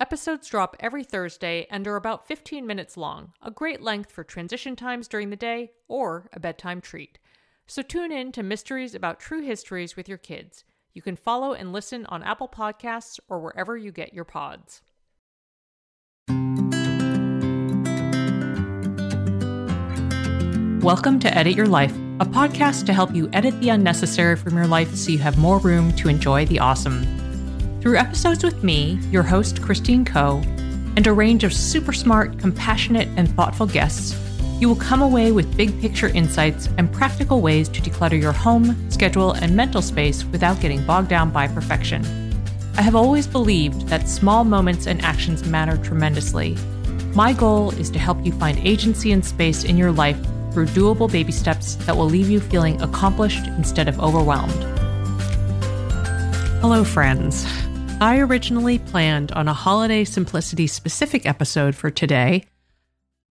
Episodes drop every Thursday and are about 15 minutes long, a great length for transition times during the day or a bedtime treat. So tune in to Mysteries About True Histories with your kids. You can follow and listen on Apple Podcasts or wherever you get your pods. Welcome to Edit Your Life, a podcast to help you edit the unnecessary from your life so you have more room to enjoy the awesome. Through episodes with me, your host, Christine Koh, and a range of super smart, compassionate, and thoughtful guests, you will come away with big picture insights and practical ways to declutter your home, schedule, and mental space without getting bogged down by perfection. I have always believed that small moments and actions matter tremendously. My goal is to help you find agency and space in your life through doable baby steps that will leave you feeling accomplished instead of overwhelmed. Hello, friends. I originally planned on a holiday simplicity specific episode for today,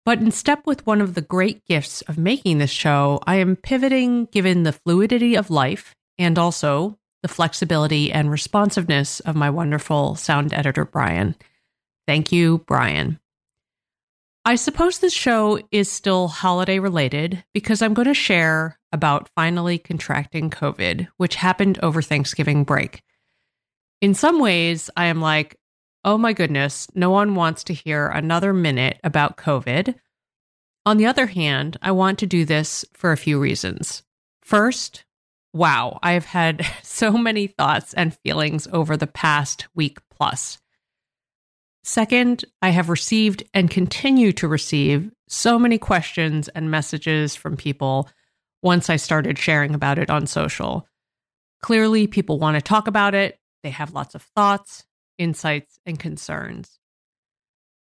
but in step with one of the great gifts of making this show, I am pivoting given the fluidity of life and also the flexibility and responsiveness of my wonderful sound editor, Brian. Thank you, Brian. I suppose this show is still holiday related because I'm going to share about finally contracting COVID, which happened over Thanksgiving break. In some ways, I am like, oh my goodness, no one wants to hear another minute about COVID. On the other hand, I want to do this for a few reasons. First, wow, I've had so many thoughts and feelings over the past week plus. Second, I have received and continue to receive so many questions and messages from people once I started sharing about it on social. Clearly, people want to talk about it, they have lots of thoughts, insights, and concerns.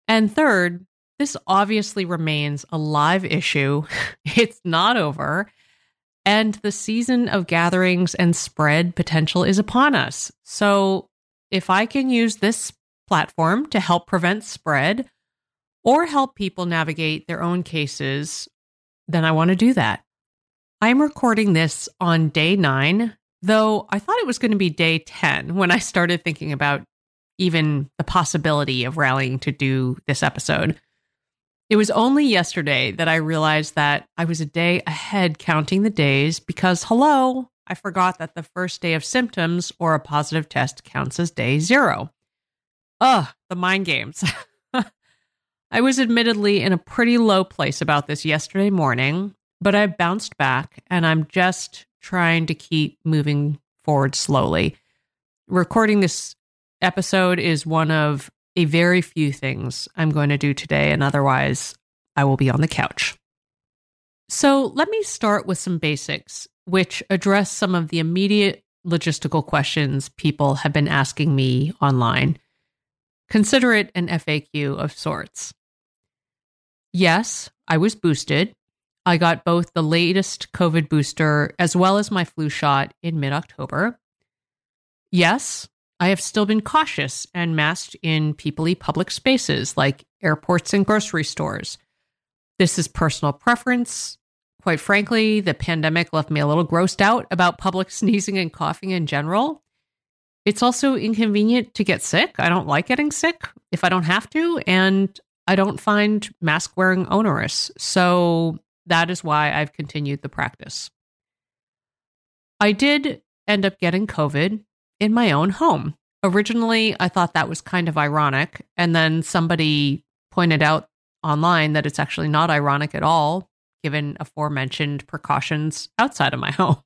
And third, this obviously remains a live issue. it's not over. And the season of gatherings and spread potential is upon us. So, if I can use this platform to help prevent spread or help people navigate their own cases, then I want to do that. I'm recording this on day nine, though I thought it was going to be day 10 when I started thinking about even the possibility of rallying to do this episode. It was only yesterday that I realized that I was a day ahead counting the days because, hello, I forgot that the first day of symptoms or a positive test counts as day zero. Ugh, the mind games. I was admittedly in a pretty low place about this yesterday morning, but I bounced back and I'm just trying to keep moving forward slowly. Recording this episode is one of a very few things I'm going to do today, and otherwise, I will be on the couch. So, let me start with some basics, which address some of the immediate logistical questions people have been asking me online. Consider it an FAQ of sorts. Yes, I was boosted. I got both the latest COVID booster as well as my flu shot in mid October. Yes, I have still been cautious and masked in peoply public spaces like airports and grocery stores. This is personal preference. Quite frankly, the pandemic left me a little grossed out about public sneezing and coughing in general. It's also inconvenient to get sick. I don't like getting sick if I don't have to, and I don't find mask wearing onerous. So that is why I've continued the practice. I did end up getting COVID in my own home. Originally, I thought that was kind of ironic. And then somebody pointed out online that it's actually not ironic at all given aforementioned precautions outside of my home.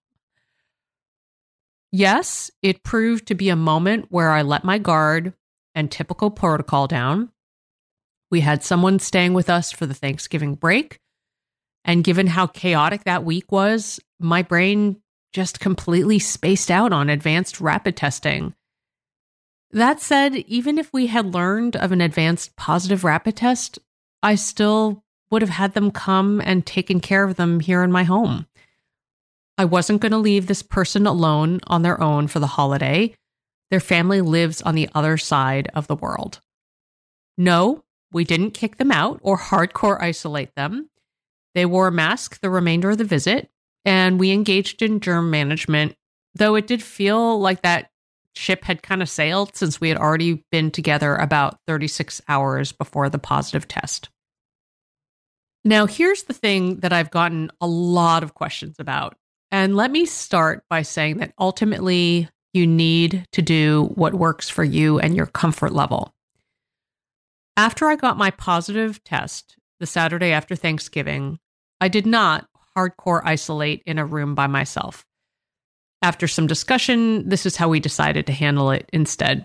Yes, it proved to be a moment where I let my guard and typical protocol down. We had someone staying with us for the Thanksgiving break. And given how chaotic that week was, my brain just completely spaced out on advanced rapid testing. That said, even if we had learned of an advanced positive rapid test, I still would have had them come and taken care of them here in my home. I wasn't going to leave this person alone on their own for the holiday. Their family lives on the other side of the world. No, we didn't kick them out or hardcore isolate them. They wore a mask the remainder of the visit, and we engaged in germ management, though it did feel like that ship had kind of sailed since we had already been together about 36 hours before the positive test. Now, here's the thing that I've gotten a lot of questions about. And let me start by saying that ultimately, you need to do what works for you and your comfort level. After I got my positive test the Saturday after Thanksgiving, I did not hardcore isolate in a room by myself. After some discussion, this is how we decided to handle it instead.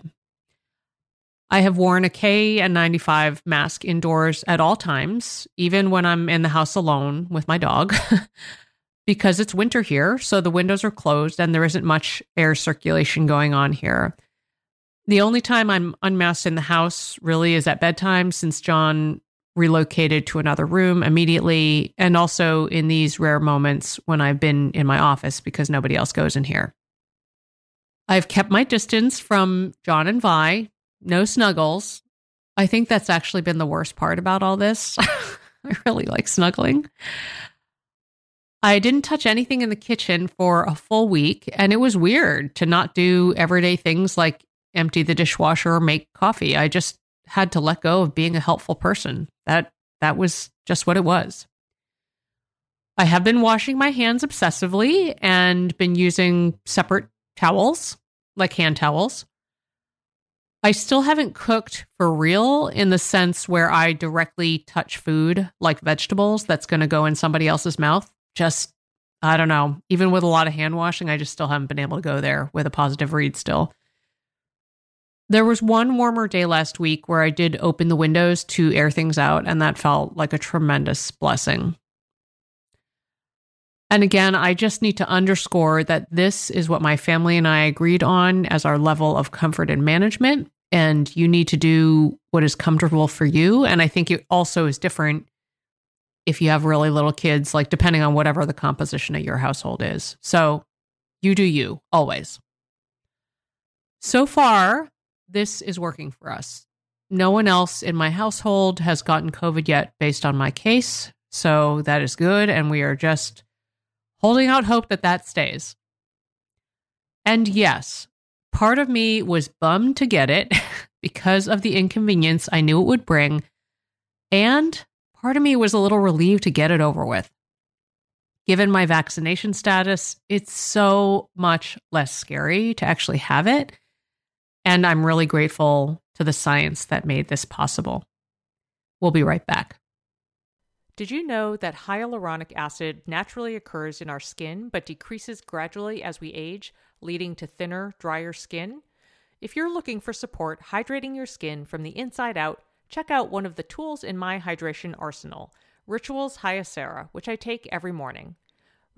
I have worn a KN95 mask indoors at all times, even when I'm in the house alone with my dog, because it's winter here, so the windows are closed and there isn't much air circulation going on here. The only time I'm unmasked in the house really is at bedtime, since John relocated to another room immediately, and also in these rare moments when I've been in my office because nobody else goes in here. I've kept my distance from John and Vi, no snuggles. I think that's actually been the worst part about all this. I really like snuggling. I didn't touch anything in the kitchen for a full week, and it was weird to not do everyday things like empty the dishwasher or make coffee. I just had to let go of being a helpful person. That that was just what it was. I have been washing my hands obsessively and been using separate towels, like hand towels. I still haven't cooked for real in the sense where I directly touch food like vegetables that's going to go in somebody else's mouth. Just, I don't know. Even with a lot of hand washing, I just still haven't been able to go there with a positive read still. There was one warmer day last week where I did open the windows to air things out, and that felt like a tremendous blessing. And again, I just need to underscore that this is what my family and I agreed on as our level of comfort and management. And you need to do what is comfortable for you. And I think it also is different if you have really little kids, like depending on whatever the composition of your household is. So you do you always. So far, this is working for us. No one else in my household has gotten COVID yet based on my case. So that is good. And we are just holding out hope that that stays. And yes, part of me was bummed to get it because of the inconvenience I knew it would bring. And part of me was a little relieved to get it over with. Given my vaccination status, it's so much less scary to actually have it and I'm really grateful to the science that made this possible. We'll be right back. Did you know that hyaluronic acid naturally occurs in our skin but decreases gradually as we age, leading to thinner, drier skin? If you're looking for support hydrating your skin from the inside out, check out one of the tools in my hydration arsenal, Rituals Hyacera, which I take every morning.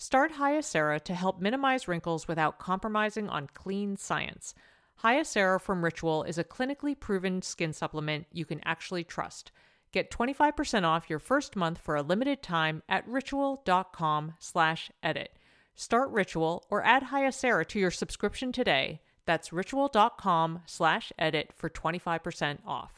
Start Hyacera to help minimize wrinkles without compromising on clean science. Hyacera from Ritual is a clinically proven skin supplement you can actually trust. Get 25% off your first month for a limited time at ritual.com slash edit. Start Ritual or add Hyacera to your subscription today. That's ritual.com slash edit for 25% off.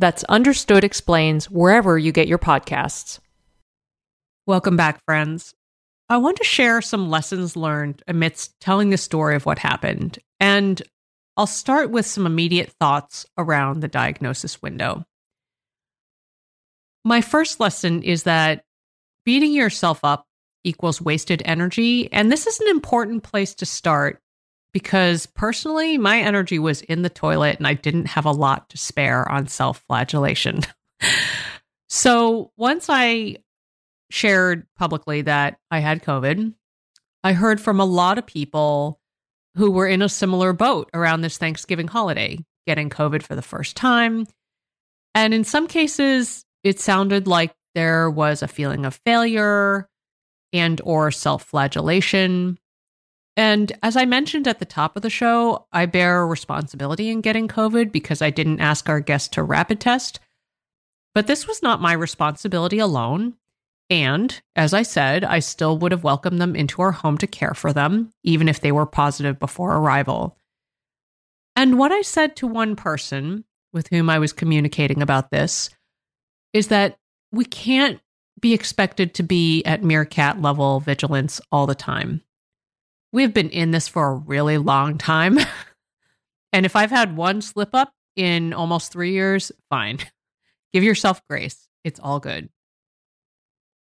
That's Understood Explains wherever you get your podcasts. Welcome back, friends. I want to share some lessons learned amidst telling the story of what happened. And I'll start with some immediate thoughts around the diagnosis window. My first lesson is that beating yourself up equals wasted energy. And this is an important place to start because personally, my energy was in the toilet and I didn't have a lot to spare on self flagellation. so once I shared publicly that I had COVID, I heard from a lot of people who were in a similar boat around this Thanksgiving holiday, getting COVID for the first time. And in some cases, it sounded like there was a feeling of failure and or self-flagellation and as I mentioned at the top of the show, I bear responsibility in getting COVID because I didn't ask our guests to rapid test. But this was not my responsibility alone. And as I said, I still would have welcomed them into our home to care for them, even if they were positive before arrival. And what I said to one person with whom I was communicating about this is that we can't be expected to be at meerkat level vigilance all the time. We've been in this for a really long time. and if I've had one slip up in almost three years, fine. Give yourself grace. It's all good.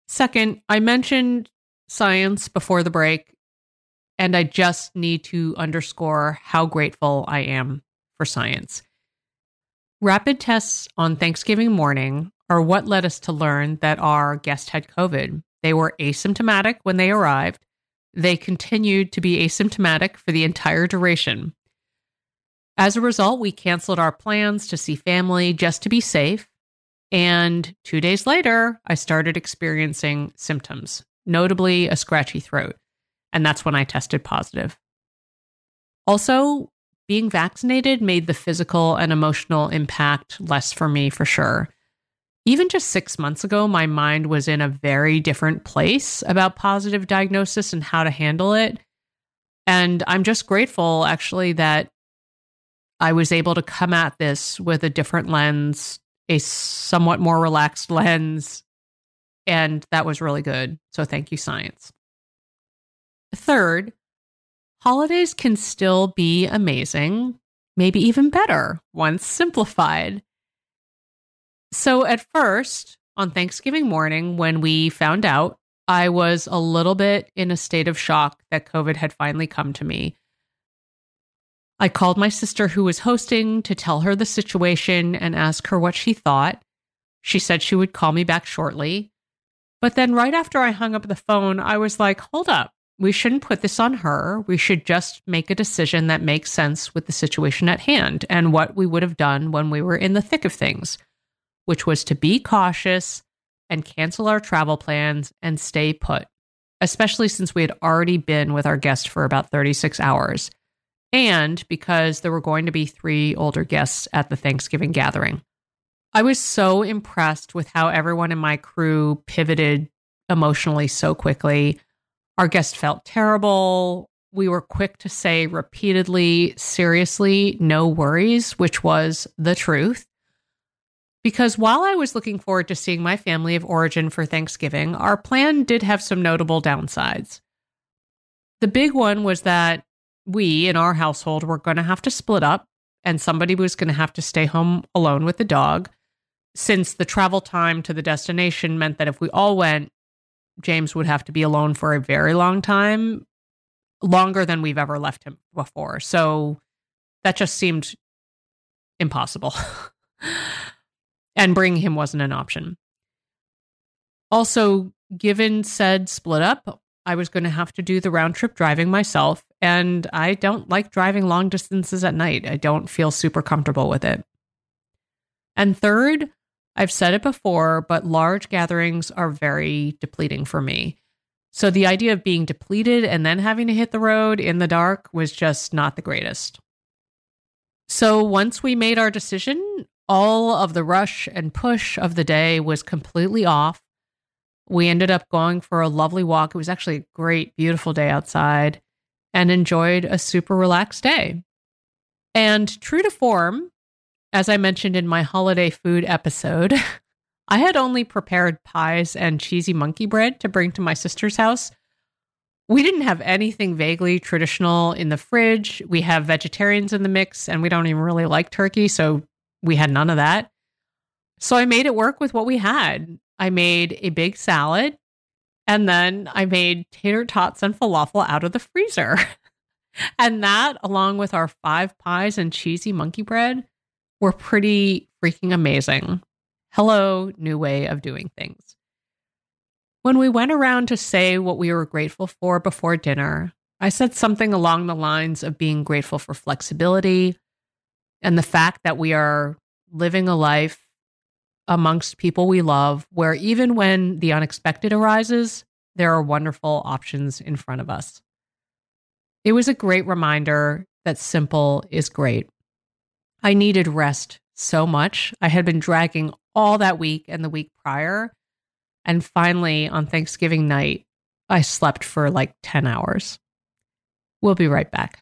Second, I mentioned science before the break, and I just need to underscore how grateful I am for science. Rapid tests on Thanksgiving morning are what led us to learn that our guest had COVID. They were asymptomatic when they arrived, they continued to be asymptomatic for the entire duration. As a result, we canceled our plans to see family just to be safe. And two days later, I started experiencing symptoms, notably a scratchy throat. And that's when I tested positive. Also, being vaccinated made the physical and emotional impact less for me for sure even just six months ago, my mind was in a very different place about positive diagnosis and how to handle it. And I'm just grateful, actually, that I was able to come at this with a different lens, a somewhat more relaxed lens. And that was really good. So thank you, science. Third, holidays can still be amazing, maybe even better once simplified. So at first, on Thanksgiving morning, when we found out, I was a little bit in a state of shock that COVID had finally come to me. I called my sister who was hosting to tell her the situation and ask her what she thought. She said she would call me back shortly. But then, right after I hung up the phone, I was like, hold up. We shouldn't put this on her. We should just make a decision that makes sense with the situation at hand and what we would have done when we were in the thick of things which was to be cautious and cancel our travel plans and stay put, especially since we had already been with our guest for about 36 hours, and because there were going to be three older guests at the Thanksgiving gathering. I was so impressed with how everyone in my crew pivoted emotionally so quickly. Our guest felt terrible. We were quick to say repeatedly, seriously, no worries, which was the truth. Because while I was looking forward to seeing my family of origin for Thanksgiving, our plan did have some notable downsides. The big one was that we in our household were going to have to split up, and somebody was going to have to stay home alone with the dog. since the travel time to the destination meant that if we all went, James would have to be alone for a very long time, longer than we've ever left him before. So that just seemed impossible. and bringing him wasn't an option. Also, given said split up, I was going to have to do the round trip driving myself. And I don't like driving long distances at night. I don't feel super comfortable with it. And third, I've said it before, but large gatherings are very depleting for me. So the idea of being depleted and then having to hit the road in the dark was just not the greatest. So once we made our decision, all of the rush and push of the day was completely off. We ended up going for a lovely walk. It was actually a great, beautiful day outside and enjoyed a super relaxed day. And true to form, as I mentioned in my holiday food episode, I had only prepared pies and cheesy monkey bread to bring to my sister's house. We didn't have anything vaguely traditional in the fridge. We have vegetarians in the mix, and we don't even really like turkey, so we had none of that. So I made it work with what we had. I made a big salad, and then I made tater tots and falafel out of the freezer. and that, along with our five pies and cheesy monkey bread, were pretty freaking amazing. Hello, new way of doing things. When we went around to say what we were grateful for before dinner, I said something along the lines of being grateful for flexibility and the fact that we are living a life amongst people we love where even when the unexpected arises, there are wonderful options in front of us. It was a great reminder that simple is great. I needed rest so much. I had been dragging all that week and the week prior. And finally, on Thanksgiving night, I slept for like 10 hours. We'll be right back.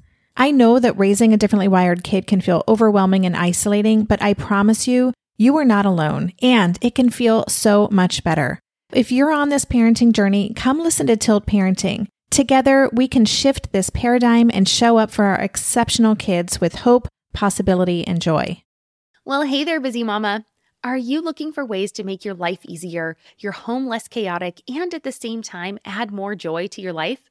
I know that raising a differently wired kid can feel overwhelming and isolating, but I promise you, you are not alone, and it can feel so much better. If you're on this parenting journey, come listen to Tilt Parenting. Together, we can shift this paradigm and show up for our exceptional kids with hope, possibility, and joy. Well, hey there, busy mama. Are you looking for ways to make your life easier, your home less chaotic, and at the same time add more joy to your life?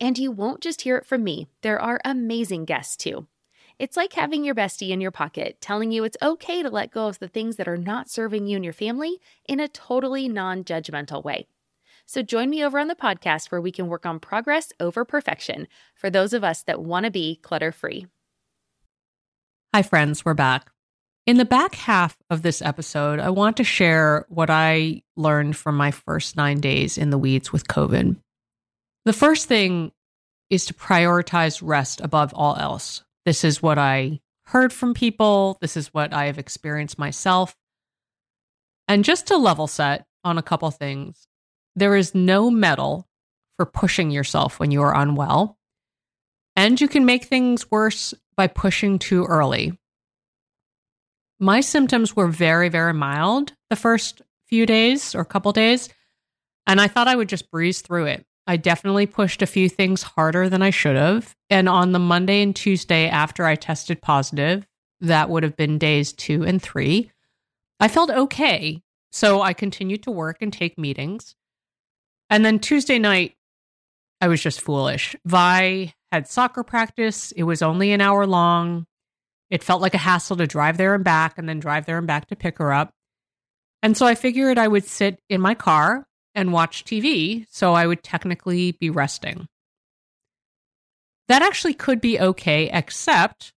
And you won't just hear it from me, there are amazing guests too. It's like having your bestie in your pocket telling you it's okay to let go of the things that are not serving you and your family in a totally non judgmental way. So join me over on the podcast where we can work on progress over perfection for those of us that want to be clutter free. Hi, friends, we're back. In the back half of this episode, I want to share what I learned from my first nine days in the weeds with COVID. The first thing is to prioritize rest above all else. This is what I heard from people, this is what I have experienced myself. And just to level set on a couple things, there is no medal for pushing yourself when you are unwell. And you can make things worse by pushing too early. My symptoms were very, very mild the first few days or couple days. And I thought I would just breeze through it. I definitely pushed a few things harder than I should have. And on the Monday and Tuesday after I tested positive, that would have been days two and three, I felt okay. So I continued to work and take meetings. And then Tuesday night, I was just foolish. Vi had soccer practice. It was only an hour long. It felt like a hassle to drive there and back and then drive there and back to pick her up. And so I figured I would sit in my car and watch TV, so I would technically be resting. That actually could be okay, except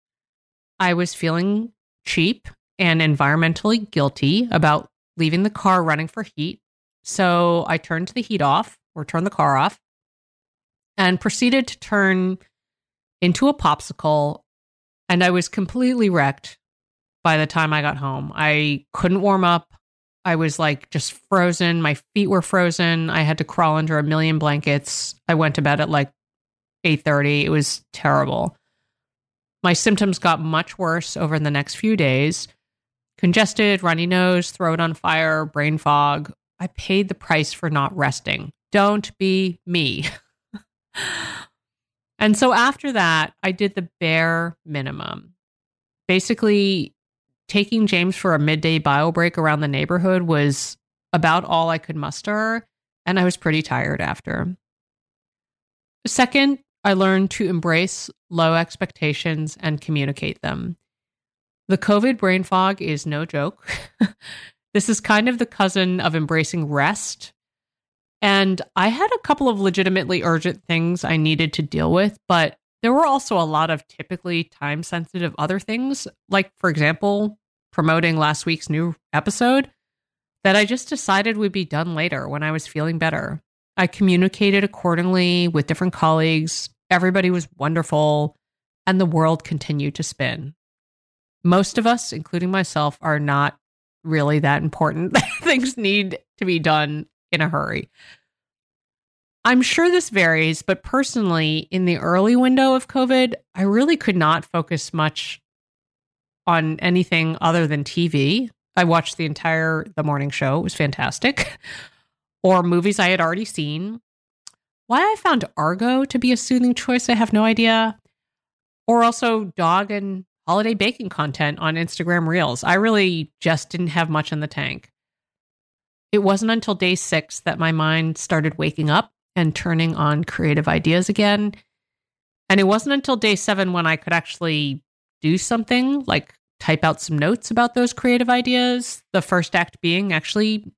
I was feeling cheap and environmentally guilty about leaving the car running for heat. So I turned the heat off or turned the car off and proceeded to turn into a popsicle. And I was completely wrecked by the time I got home. I couldn't warm up. I was like just frozen. My feet were frozen. I had to crawl under a million blankets. I went to bed at like 8:30. It was terrible. My symptoms got much worse over the next few days. Congested, runny nose, throat on fire, brain fog. I paid the price for not resting. Don't be me. and so after that, I did the bare minimum. Basically, taking James for a midday bio break around the neighborhood was about all I could muster, and I was pretty tired after. Second, I learned to embrace low expectations and communicate them. The COVID brain fog is no joke. this is kind of the cousin of embracing rest. And I had a couple of legitimately urgent things I needed to deal with, but there were also a lot of typically time sensitive other things, like, for example, promoting last week's new episode that I just decided would be done later when I was feeling better. I communicated accordingly with different colleagues. Everybody was wonderful, and the world continued to spin. Most of us, including myself, are not really that important. Things need to be done in a hurry. I'm sure this varies, but personally, in the early window of COVID, I really could not focus much on anything other than TV. I watched the entire The Morning Show. It was fantastic. or movies I had already seen. Why I found Argo to be a soothing choice, I have no idea. Or also dog and holiday baking content on Instagram Reels. I really just didn't have much in the tank. It wasn't until day six that my mind started waking up and turning on creative ideas again. And it wasn't until day seven when I could actually do something like type out some notes about those creative ideas. The first act being actually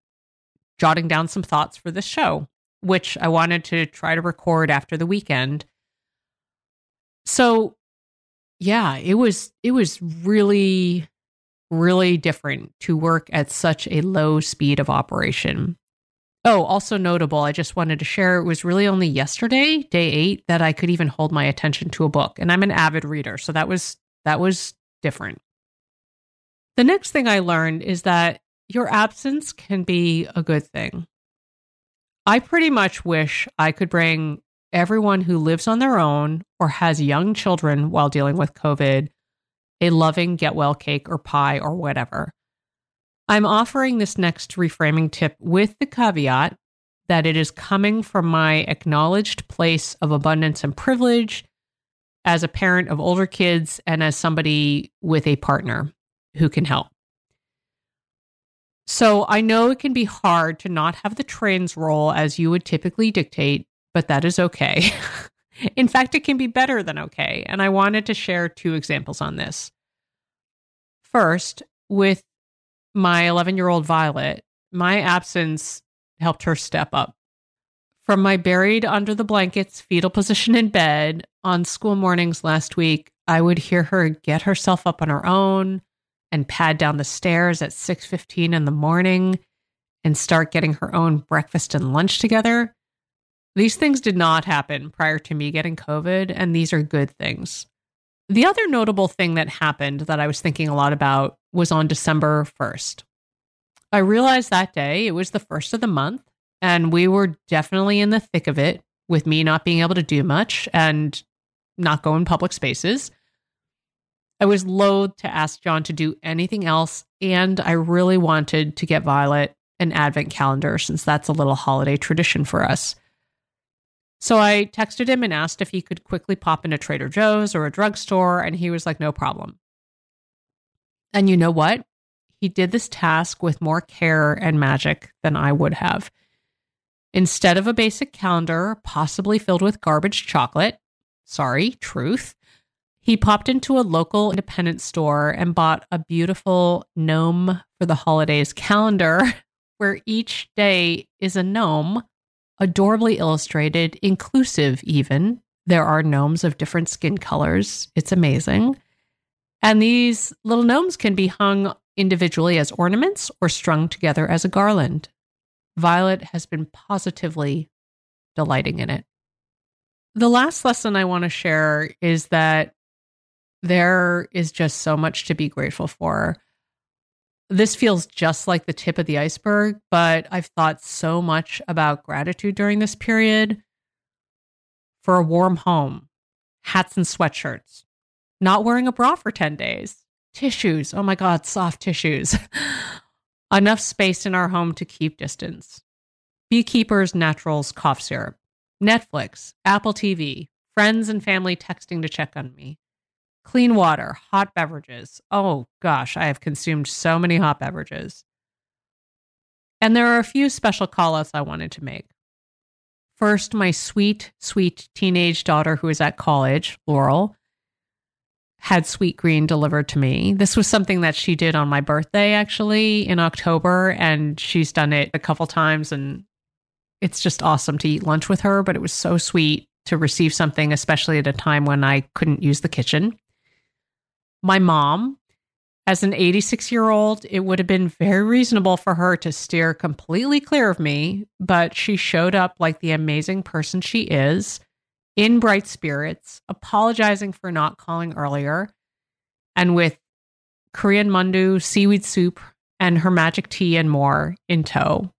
jotting down some thoughts for this show, which I wanted to try to record after the weekend. So, yeah, it was it was really really different to work at such a low speed of operation. Oh, also notable, I just wanted to share it was really only yesterday, day 8, that I could even hold my attention to a book. And I'm an avid reader, so that was that was different. The next thing I learned is that your absence can be a good thing. I pretty much wish I could bring everyone who lives on their own or has young children while dealing with COVID a loving get well cake or pie or whatever. I'm offering this next reframing tip with the caveat that it is coming from my acknowledged place of abundance and privilege as a parent of older kids and as somebody with a partner who can help. So I know it can be hard to not have the trains roll as you would typically dictate, but that is okay. In fact, it can be better than okay. And I wanted to share two examples on this. First, with my 11 year old Violet, my absence helped her step up. From my buried under the blankets fetal position in bed on school mornings last week, I would hear her get herself up on her own and pad down the stairs at 6:15 in the morning and start getting her own breakfast and lunch together. These things did not happen prior to me getting COVID, and these are good things. The other notable thing that happened that I was thinking a lot about was on December 1st. I realized that day it was the first of the month, and we were definitely in the thick of it with me not being able to do much and not go in public spaces. I was loath to ask John to do anything else, and I really wanted to get Violet an advent calendar since that's a little holiday tradition for us. So I texted him and asked if he could quickly pop into Trader Joe's or a drugstore, and he was like, no problem. And you know what? He did this task with more care and magic than I would have. Instead of a basic calendar, possibly filled with garbage chocolate, sorry, truth, he popped into a local independent store and bought a beautiful gnome for the holidays calendar where each day is a gnome adorably illustrated, inclusive even. There are gnomes of different skin colors. It's amazing. And these little gnomes can be hung individually as ornaments or strung together as a garland. Violet has been positively delighting in it. The last lesson I want to share is that there is just so much to be grateful for this feels just like the tip of the iceberg, but I've thought so much about gratitude during this period for a warm home, hats and sweatshirts, not wearing a bra for 10 days, tissues. Oh my God, soft tissues. Enough space in our home to keep distance. Beekeepers Naturals cough syrup, Netflix, Apple TV, friends and family texting to check on me, Clean water, hot beverages. Oh gosh, I have consumed so many hot beverages. And there are a few special callouts I wanted to make. First, my sweet, sweet teenage daughter who is at college, Laurel, had Sweetgreen delivered to me. This was something that she did on my birthday, actually, in October. And she's done it a couple times. And it's just awesome to eat lunch with her. But it was so sweet to receive something, especially at a time when I couldn't use the kitchen my mom, as an 86 year old, it would have been very reasonable for her to steer completely clear of me, but she showed up like the amazing person she is, in bright spirits, apologizing for not calling earlier, and with Korean mandu, seaweed soup, and her magic tea and more in tow.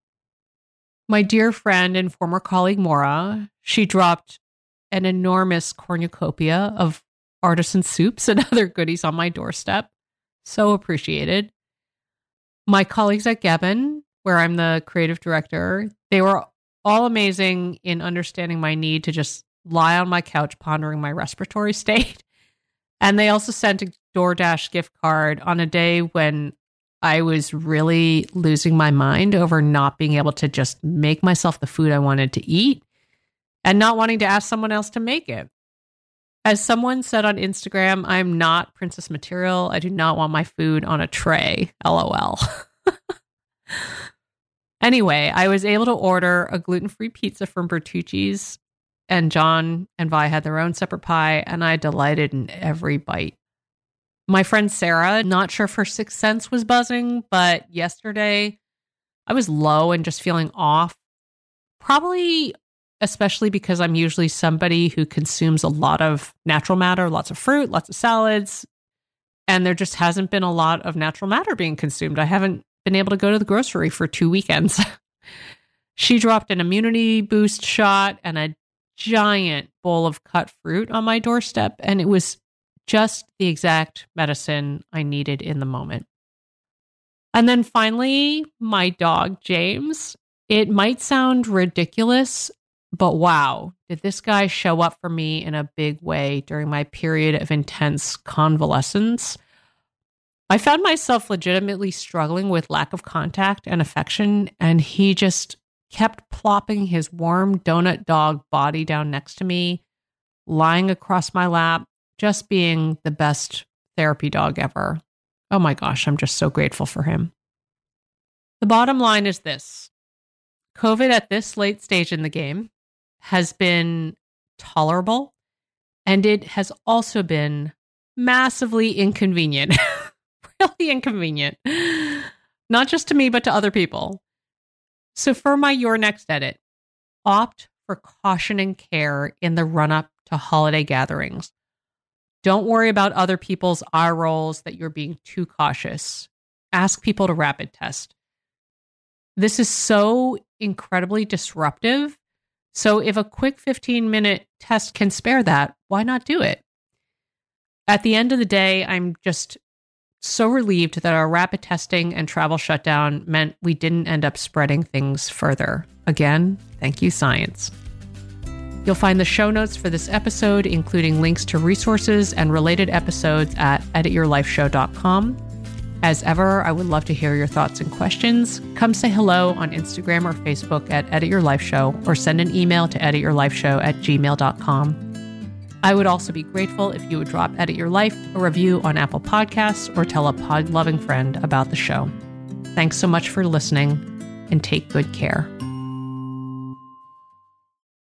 My dear friend and former colleague Mora, she dropped an enormous cornucopia of artisan soups and other goodies on my doorstep. So appreciated. My colleagues at Gebin, where I'm the creative director, they were all amazing in understanding my need to just lie on my couch pondering my respiratory state. And they also sent a DoorDash gift card on a day when I was really losing my mind over not being able to just make myself the food I wanted to eat and not wanting to ask someone else to make it. As someone said on Instagram, I'm not princess material. I do not want my food on a tray. LOL. anyway, I was able to order a gluten free pizza from Bertucci's, and John and Vi had their own separate pie, and I delighted in every bite. My friend Sarah, not sure if her sixth sense was buzzing, but yesterday I was low and just feeling off. Probably especially because I'm usually somebody who consumes a lot of natural matter, lots of fruit, lots of salads, and there just hasn't been a lot of natural matter being consumed. I haven't been able to go to the grocery for two weekends. she dropped an immunity boost shot and a giant bowl of cut fruit on my doorstep, and it was just the exact medicine I needed in the moment. And then finally, my dog, James. It might sound ridiculous, but wow, did this guy show up for me in a big way during my period of intense convalescence? I found myself legitimately struggling with lack of contact and affection, and he just kept plopping his warm donut dog body down next to me, lying across my lap, just being the best therapy dog ever. Oh my gosh, I'm just so grateful for him. The bottom line is this COVID at this late stage in the game has been tolerable and it has also been massively inconvenient. really inconvenient. Not just to me, but to other people. So, for my Your Next edit, opt for caution and care in the run up to holiday gatherings. Don't worry about other people's eye rolls that you're being too cautious. Ask people to rapid test. This is so incredibly disruptive so if a quick 15 minute test can spare that, why not do it? At the end of the day, I'm just so relieved that our rapid testing and travel shutdown meant we didn't end up spreading things further. Again, thank you, science. You'll find the show notes for this episode, including links to resources and related episodes at edityourlifeshow.com. As ever, I would love to hear your thoughts and questions. Come say hello on Instagram or Facebook at Edit Your Life Show or send an email to edityourlifeshow at gmail.com. I would also be grateful if you would drop Edit Your Life a review on Apple Podcasts or tell a pod loving friend about the show. Thanks so much for listening and take good care.